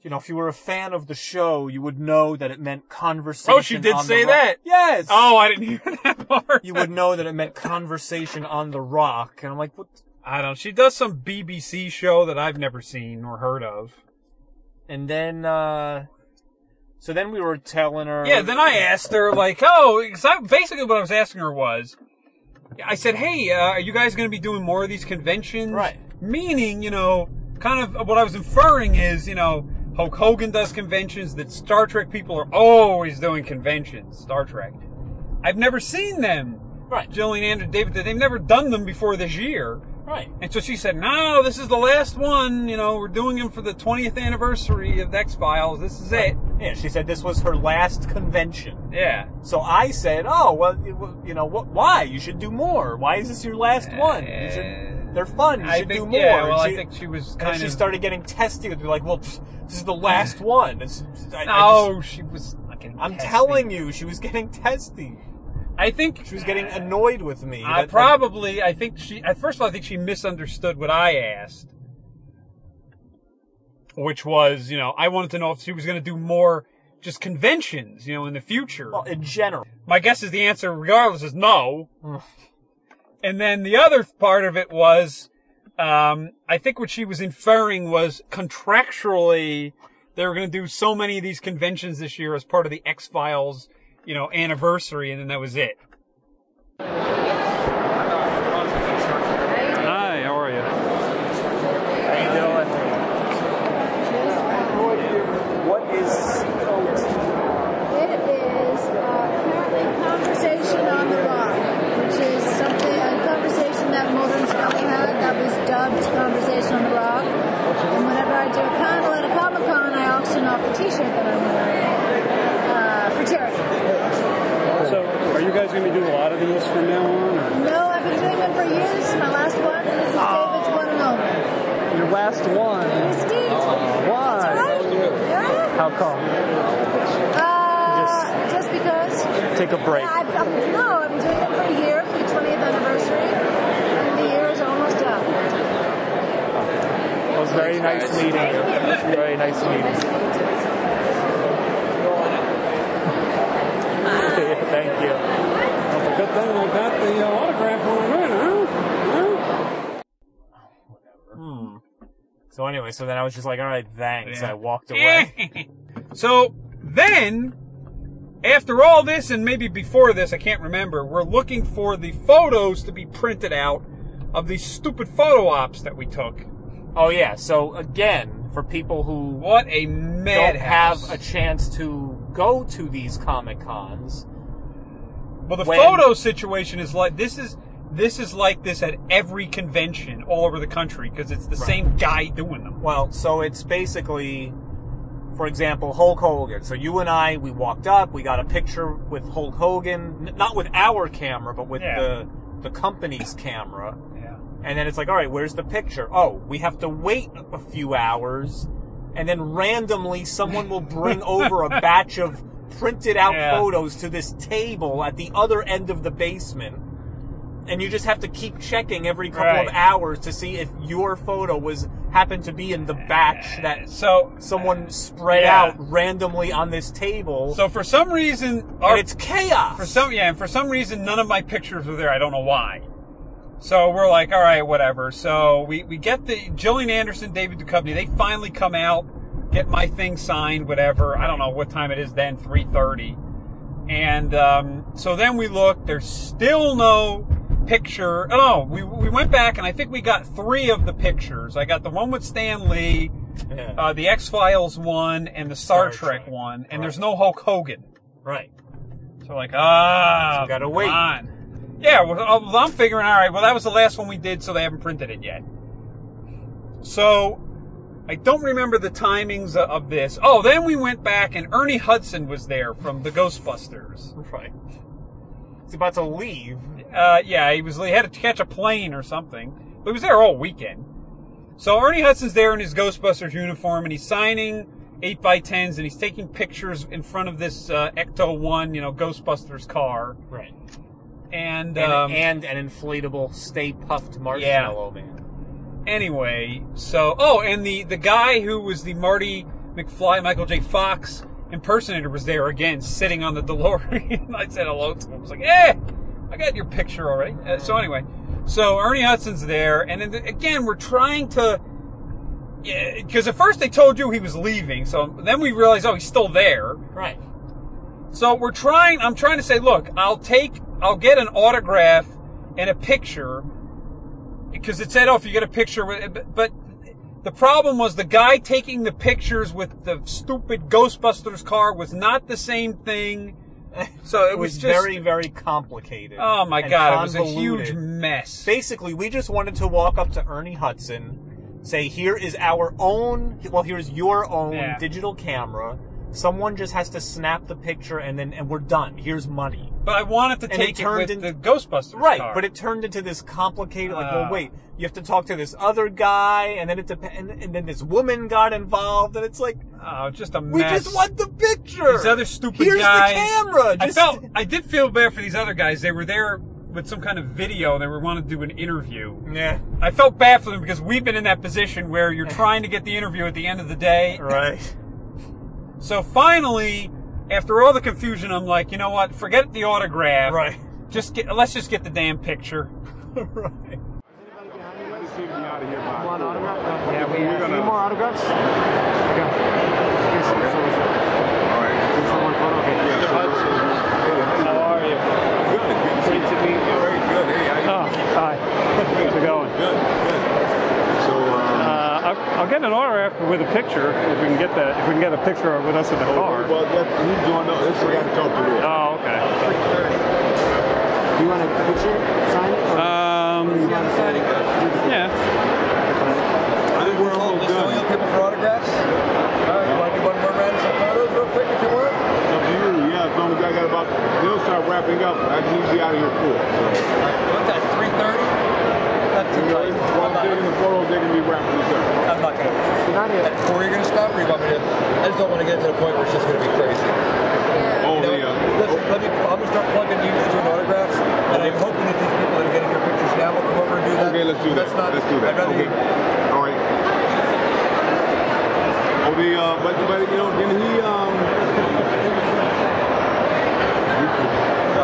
you know, if you were a fan of the show, you would know that it meant conversation.
Oh, she did
on the
say
rock.
that?
Yes.
Oh, I didn't hear that part.
You would know that it meant conversation on the rock. And I'm like, what?
I don't. She does some BBC show that I've never seen or heard of.
And then, uh, so then we were telling her.
Yeah, then I asked her like, oh, 'cause I, basically what I was asking her was, I said, hey, uh, are you guys going to be doing more of these conventions?
Right.
Meaning, you know, kind of what I was inferring is, you know, Hulk Hogan does conventions, that Star Trek people are always doing conventions. Star Trek. I've never seen them.
Right.
Gillian Anderson, David, they've never done them before this year.
Right.
And so she said, no, this is the last one. You know, we're doing them for the 20th anniversary of X Files. This is it.
Yeah, she said this was her last convention.
Yeah.
So I said, "Oh, well, you- know, what? Why? You should do more. Why is this your last uh, one? You should, they're fun. You
I
should
think-
do more."
yeah, well,
And
I think she was
and
kind
she started getting testy with me, like, "Well, pff, this is the last one." It's, I, I
No,
just-
she was.
I'm
testy.
telling you, she was getting testy.
I think
She was getting annoyed with me.
I
That-
probably. I think she. At first of all, I think she misunderstood what I asked, which was, you know, I wanted to know if she was going to do more just conventions, you know, in the future.
well, in general.
My guess is the answer, regardless, is no. and then the other part of it was, um, I think what she was inferring was contractually they were going to do so many of these conventions this year as part of the X Files, you know, anniversary, and then that was it.
Hi, how are you?
How you doing? What is
It is uh, apparently Conversation on the Rock, which is something, a conversation that Mulder and Scully had that was dubbed Conversation on the Rock. And whenever I do a panel at a Comic Con, I auction off the t shirt that I'm wearing uh, for charity.
So, are you guys going to do a lot of these from now on? Or?
No, I've been doing them for years. My last one, and this is David's one and only.
your last one?
Yes, indeed.
Why?
That's right. Yeah.
How come?
Uh, just because.
Take a break.
I've, I've, no, I've been doing it for a year, for the 20th anniversary, and the year is almost up.
It was very nice meeting you. Very nice meeting you. Thank you.
Well, good thing I got the uh, autograph on it, huh? Huh?
Hmm. So anyway, so then I was just like, "All right, thanks."
Yeah.
I walked away.
so then, after all this, and maybe before this, I can't remember, we're looking for the photos to be printed out of these stupid photo ops that we took.
oh yeah. So again, for people who
What a
don't have a chance to go to these comic cons,
Well, the
When-
photo situation is like this is this is like this at every convention all over the country because it's the same guy doing them.
Well, so it's basically, for example, Hulk Hogan. So you and I, we walked up, we got a picture with Hulk Hogan, not with our camera, but with
Yeah.
the the company's camera.
Yeah.
And then it's like, all right, where's the picture? Oh, we have to wait a few hours, and then randomly someone will bring over a batch of printed out
Yeah.
photos to this table at the other end of the basement. And you just have to keep checking every couple
Right.
of hours to see if your photo was happened to be in the batch that
So
someone spread
Yeah.
out randomly on this table.
so for some reason, our,
it's chaos.
for some yeah, and for some reason none of my pictures were there. I don't know why. So we're like, all right, whatever. So we, we get the Gillian Anderson, David Duchovny. They finally come out, get my thing signed, whatever. I don't know what time it is then, three thirty. And um, so then we look. There's still no picture. Oh no, we we went back and I think we got three of the pictures. I got the one with Stan Lee,
Yeah.
uh, the X Files one, and the Star,
Star
Trek,
Trek.
one. And
Right.
there's no Hulk Hogan.
right.
So like, ah,
So gotta wait.
on. Yeah, well, uh, I'm figuring, all right, well, that was the last one we did, so they haven't printed it yet. So, I don't remember the timings of- of this. Oh, then we went back, and Ernie Hudson was there from the Ghostbusters.
Right. He's about to leave.
Uh, yeah, he was. He had to catch a plane or something, but he was there all weekend. So Ernie Hudson's there in his Ghostbusters uniform, and he's signing eight by tens, and he's taking pictures in front of this uh, Ecto One, you know, Ghostbusters car.
Right.
And
And,
um,
and an inflatable Stay Puft Marshmallow Man.
anyway, so oh, and the the guy who was the Marty McFly, Michael J. Fox impersonator was there again, sitting on the DeLorean. I said hello to him. I was like, "Eh, I got your picture already." Uh, so anyway, so Ernie Hudson's there, and then again, we're trying to. Yeah, because at first they told you he was leaving, so then we realized, oh, he's still there.
Right.
So we're trying, I'm trying to say, look, I'll take, I'll get an autograph and a picture because it said, oh, if you get a picture, with- but, but the problem was the guy taking the pictures with the stupid Ghostbusters car was not the same thing. So it,
It was,
just,
very, very complicated.
oh my god, it was a huge mess.
Basically, we just wanted to walk up to Ernie Hudson, say, here is our own, well, here's your own
Yeah.
digital camera. Someone just has to snap the picture and then and we're done. Here's money.
But I wanted to
And
take it,
turned
with
in-
the Ghostbusters
Right,
car.
but it turned into this complicated. Like,
Uh.
well, wait, you have to talk to this other guy, and then it dep- and, and then this woman got involved, and it's like
Oh, just a
we just want the picture.
These other stupid
Here's
guys.
the camera.
I felt I did feel bad for these other guys. They were there with some kind of video. And they were wanting to do an interview.
yeah,
I felt bad for them because we've been in that position where you're trying to get the interview at the end of the day.
right.
So finally, after all the confusion, I'm like, you know what? Forget the autograph.
Right.
Just get. Let's just get the damn picture.
right.
Want autograph?
Yeah, we
Need
have.
more autographs? Yeah.
All right.
Someone photo.
How
are you?
Good. Good to meet you. Very good. Hey, how you
Oh, hi. How's it going?
Good. Good. So, um,
Uh, I'll, I'll get an autograph with a picture if we can get that. If we can get a picture with us in the
oh,
car.
well, that, he's doing no, this. I got to talk to you.
Oh, okay.
Do you want a picture? Sign it? Or
Um,
you want to sign
yeah.
I think we're almost done.
people for autographs? All right, you want to do one more round of some photos real quick if you want?
Up to you. Yeah, as long as I got about, they'll start wrapping up. I can be out of here full. So,
What's that, 3.30? That's too
you know,
tight.
while I'm taking the photos, they can be wrapped in
I'm not going to.
Not here.
At four, you're going to stop, or you want me to? I just don't want to get to the point where it's just going to be crazy.
Oh,
You know,
the, uh,
listen, let me, I'm going to start plugging you just doing autographs, and I'm hoping that these people that are getting your pictures now will come over and do that.
Okay, let's do that.
That's not,
let's do that.
I'd rather
okay.
you-
All right. Oh, the uh, but but you know, then he um.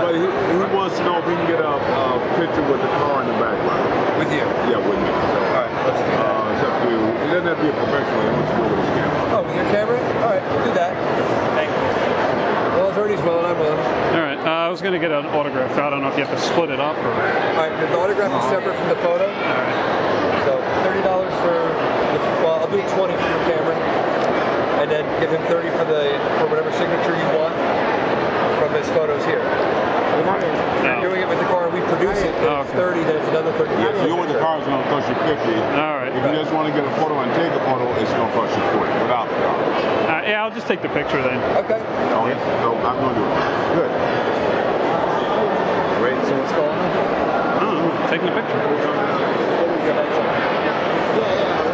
But he, he wants to know if he can get a, a picture with the car in the background.
With you.
Yeah, with me. So,
All right, let's do that.
uh, it's up to you. It doesn't have to be a professional. He wants to do it with his camera.
Oh, with your camera? All right, we'll do that. Thank you. Well, if Ernie's willing, I'm willing.
All right. Uh, I was going to get an autograph. I don't know if you have to split it up or.
All right, the autograph is separate from the photo.
All right.
So thirty dollars for the, well, I'll do twenty for your camera, and then give him thirty for the for whatever signature you want from his photos here.
You're not here.
If you're doing it with the car, and we produce it. Then
Oh,
it's
okay.
thirty, then it's another thirty.
Yeah, if you with the car, it's going to cost you 50.
All right.
If you just want to get a photo and take a photo, it's going to cost you 40 without the car.
Uh, yeah, I'll just take the picture then.
Okay.
Okay, so I'm going to do it. Good.
Great. So what's going on?
I don't know. Taking a picture.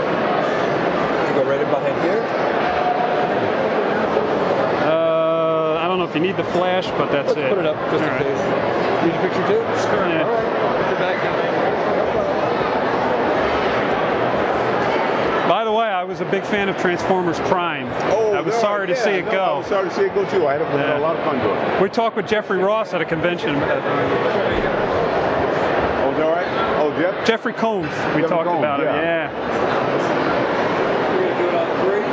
You go right in behind here.
If you need the flash, but that's
Let's
it.
put it up just
All
in
right.
case. Need a picture too? Sure.
Yeah.
All right. Put it back in.
By the way, I was a big fan of Transformers Prime. Oh, I was
no,
sorry to see it
no, I
go.
was sorry to see it go too. I had a,
Yeah.
a lot of fun doing it.
We talked with Jeffrey Ross at a convention.
Oh, is that oh, all right? Oh, Jeff?
Jeffrey Combs. We
Jeffrey
talked
Combs,
about
yeah.
it. Yeah.
We're gonna do it on three.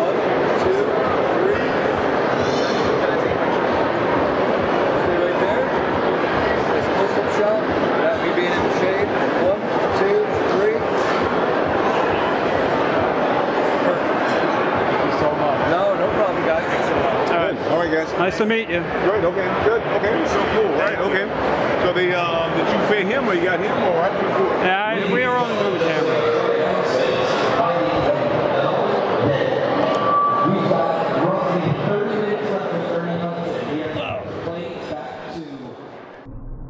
One, two, three. Stay right there. Nice close-up shot. Without me being in the shade. One, two, three. Perfect. Thank you so much. No, no problem, guys.
All right.
All right, guys.
Nice to meet you.
Great. Okay. Good. Okay. So cool. Right. Okay. So the um, did you pay him or you got him or right? Cool.
Yeah, I, we are on the camera.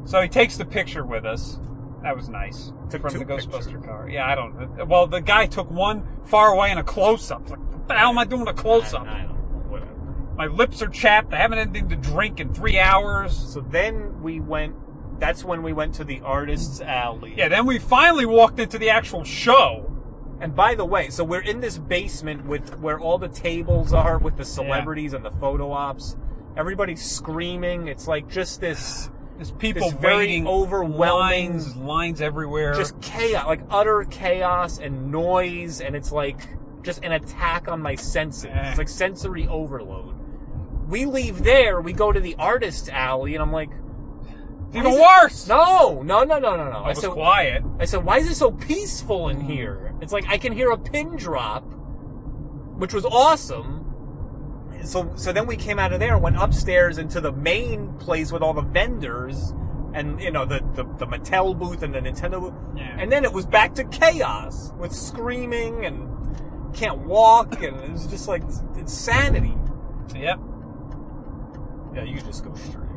So he takes the picture with us. That was nice.
Took
from
two
the Ghostbuster
pictures.
car. Yeah, I don't. Well, the guy took one far away and a close up. Like, what the hell am I doing a close up?
I don't know. Whatever.
My lips are chapped. I haven't had anything to drink in three hours.
So then we went. That's when we went to the artist's alley.
Yeah, then we finally walked into the actual show.
And by the way, so we're in this basement with where all the tables are with the celebrities and the photo ops. Everybody's screaming. It's like just this,
There's people
this very
waiting,
overwhelming,
lines, lines everywhere.
just chaos, like utter chaos and noise, and it's like just an attack on my senses.
Eh.
It's like sensory overload. We leave there, we go to the artist's alley, and I'm like,
even
why is it-
worse.
No, no, no, no, no, no. I
was
said,
quiet.
I said, why is it so peaceful in here? It's like I can hear a pin drop, which was awesome. So, so then we came out of there and went upstairs into the main place with all the vendors and, you know, the, the, the Mattel booth and the Nintendo booth.
Yeah.
And then it was back to chaos with screaming and can't walk and it was just like insanity.
Yep.
Yeah, you just go straight.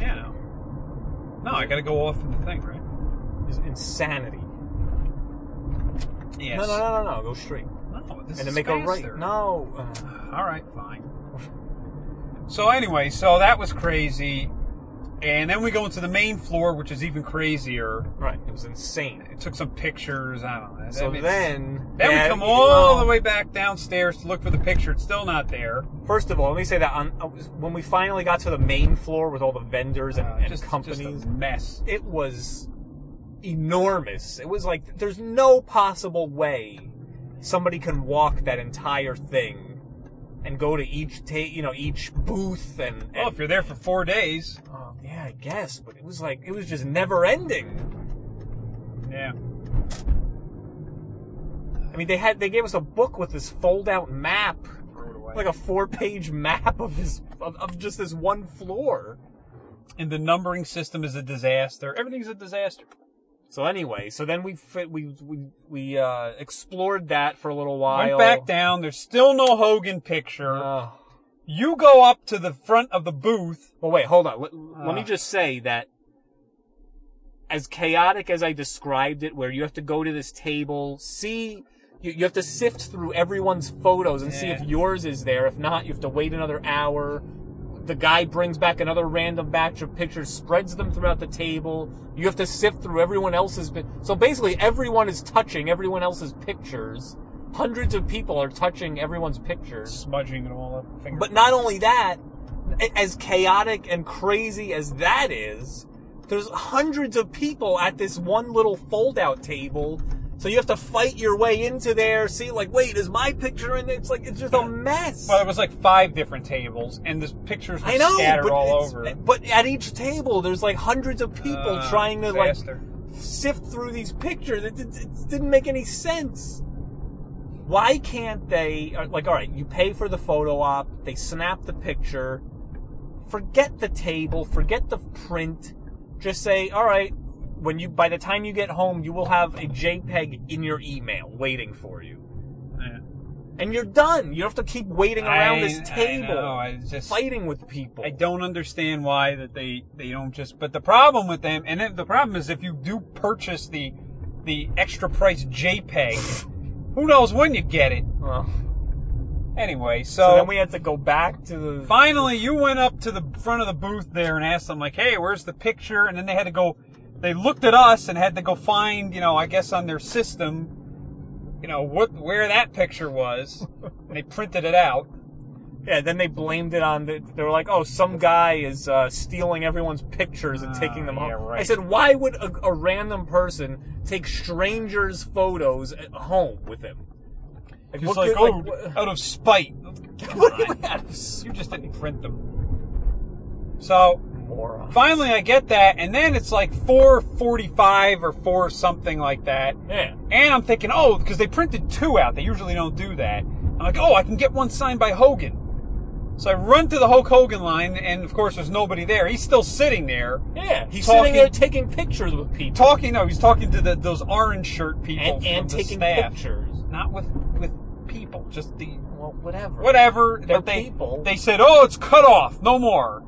Yeah. No. No, I got to go off in the thing, right?
It's insanity.
Yes.
No, no, no, no, no. Go straight.
No, this
and then
is
make a
faster.
right. No.
Uh, All right, fine. So anyway, so that was crazy, and then we go into the main floor, which is even crazier.
Right. It was insane.
It took some pictures. I don't know.
So
I mean,
then,
then we come all the way back downstairs to look for the picture. It's still not there.
First of all, let me say that on, uh, when we finally got to the main floor with all the vendors and,
Uh,
and
just-
companies,
just a mess.
it was enormous. It was like there's no possible way somebody can walk that entire thing and go to each ta- you know each booth and, and
Well, if you're there for four days,
Oh, I guess, but it was like it was just never ending.
yeah.
I mean, they had they gave us a book with this fold out map, like a four page map of this of, of just this one floor.
And the numbering system is a disaster. Everything's a disaster.
So anyway, so then we fit, we we we uh, explored that for a little while.
Went back down. There's still no Hogan picture. You go up to the front of the booth.
well, wait, hold on. Let, let me
Uh.
just say that as chaotic as I described it, where you have to go to this table, see. You, you have to sift through everyone's photos and see if yours is there. If not, you have to wait another hour. The guy brings back another random batch of pictures, spreads them throughout the table. You have to sift through everyone else's. So basically, everyone is touching everyone else's pictures. Hundreds of people are touching everyone's pictures.
Smudging it all up. Finger.
But not only that, as chaotic and crazy as that is, there's hundreds of people at this one little fold-out table. So you have to fight your way into there. See, like, wait, is my picture in there? It's like it's just a mess.
Well, there was like five different tables, and the pictures were
I know,
scattered all over.
But at each table, there's like hundreds of people
Uh,
trying to
disaster.
like sift through these pictures. It, it, it didn't make any sense. Why can't they? uh, Like, all right, you pay for the photo op. They snap the picture. Forget the table. Forget the print. Just say, all right. When you, by the time you get home, you will have a JPEG in your email waiting for you,
Yeah.
and you're done. You don't have to keep waiting around
I-
this
I
table,
know, I just-
fighting with people.
I don't understand why that they they don't just. But the problem with them, and the problem is if you do purchase the the extra price JPEG, who knows when you get it.
Well,
Anyway,
so,
so,
then we had to go back to the.
finally you went up to the front of the booth there and asked them like, "Hey, where's the picture?" And then they had to go. They looked at us and had to go find, you know, I guess on their system, you know, what where that picture was. and they printed it out.
Yeah, then they blamed it on the. They were like, "Oh, some guy is uh, stealing everyone's pictures and taking them
Ah, yeah, right.
I said, "Why would a, a random person take strangers' photos at home with him?" Like,
Just like,
good-
oh,
what-
out of spite.
you out of
You just didn't print them. So
moron?
finally, I get that, and then it's like four forty-five or four something like that.
Yeah.
And I'm thinking, oh, because they printed two out. They usually don't do that. I'm like, oh, I can get one signed by Hogan. So I run to the Hulk Hogan line, and of course, there's nobody there. He's still sitting there.
Yeah, he's
Talking-
sitting there taking pictures with people
Talking, no, he's talking to the, those orange shirt people
and, and taking
staff.
pictures.
Not with with people, just the
Well, whatever.
whatever.
They're
but they,
people.
They said, "Oh, it's cut off, no more."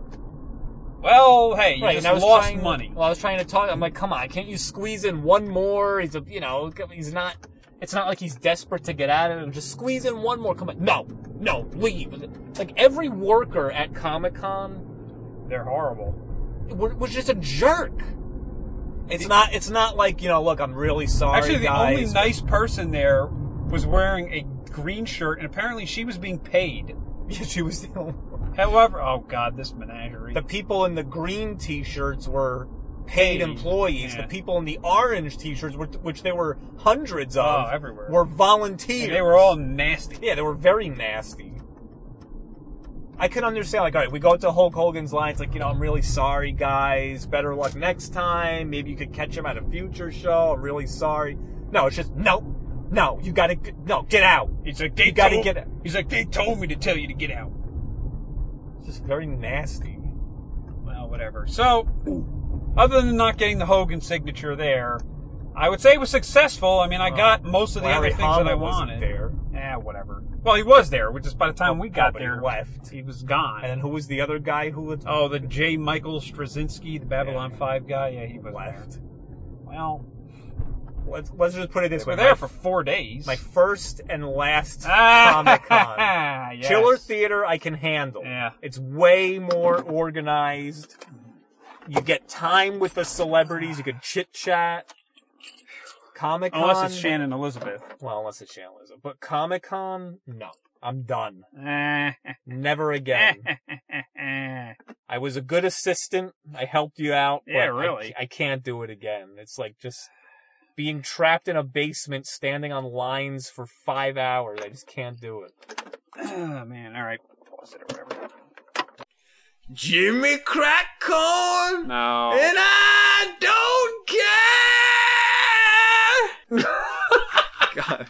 Well, hey, you
Right,
just
I was
lost
trying,
money.
Well, I was trying to talk. I'm like, come on, can't you squeeze in one more? He's a, you know, he's not. It's not like he's desperate to get out of it. Just squeeze in one more. Come on, no, no, leave. Like every worker at Comic Con
They're horrible.
was just a jerk. It's not. It's not like you know. Look, I'm really sorry,
Actually, the
guys.
only nice person there was wearing a green shirt, and apparently she was being paid.
Yeah, she was the only.
However, oh god, this menagerie.
The people in the green T-shirts were paid
Paid,
employees.
yeah.
The people in the orange T-shirts, were, which there were hundreds oh, of,
Oh, everywhere.
were volunteers.
And they were all nasty.
Yeah, they were very nasty. I can understand, like, all right, we go to Hulk Hogan's line. It's like, you know, I'm really sorry, guys. Better luck next time. Maybe you could catch him at a future show. I'm really sorry. No, it's just, no, no, you gotta, no, get out.
He's like, they
You gotta
told,
get out.
He's like, they told me to tell you to get out.
It's just very nasty.
Well, whatever. So, other than not getting the Hogan signature there, I would say it was successful. I mean, I got most of the
Larry
other things that I
Hama wasn't
wanted.
there.
Yeah, whatever. Well, he was there, which is by the time
Oh,
we got
he
there,
left.
He was gone.
And then who was the other guy who was
oh, the J. Michael Straczynski, the Babylon Five guy. Yeah, he was
left?
there. Well,
Let's let's just put it this way:
they were there for four days.
my first and last
Ah,
Comic Con.
yes.
Chiller Theater I can handle.
Yeah.
It's way more organized. You get time with the celebrities. You can chit chat. Comic Con.
Unless it's Shannon Elizabeth.
Well, unless it's Shannon Elizabeth. But Comic Con, no. I'm done. Never again. I was a good assistant. I helped you out. but
Yeah,
I-
really.
I, can't do it again. It's like just being trapped in a basement, standing on lines for five hours. I just can't do it.
oh, man. All right. Pause it or whatever.
Jimmy crack corn.
No.
And I don't care. God.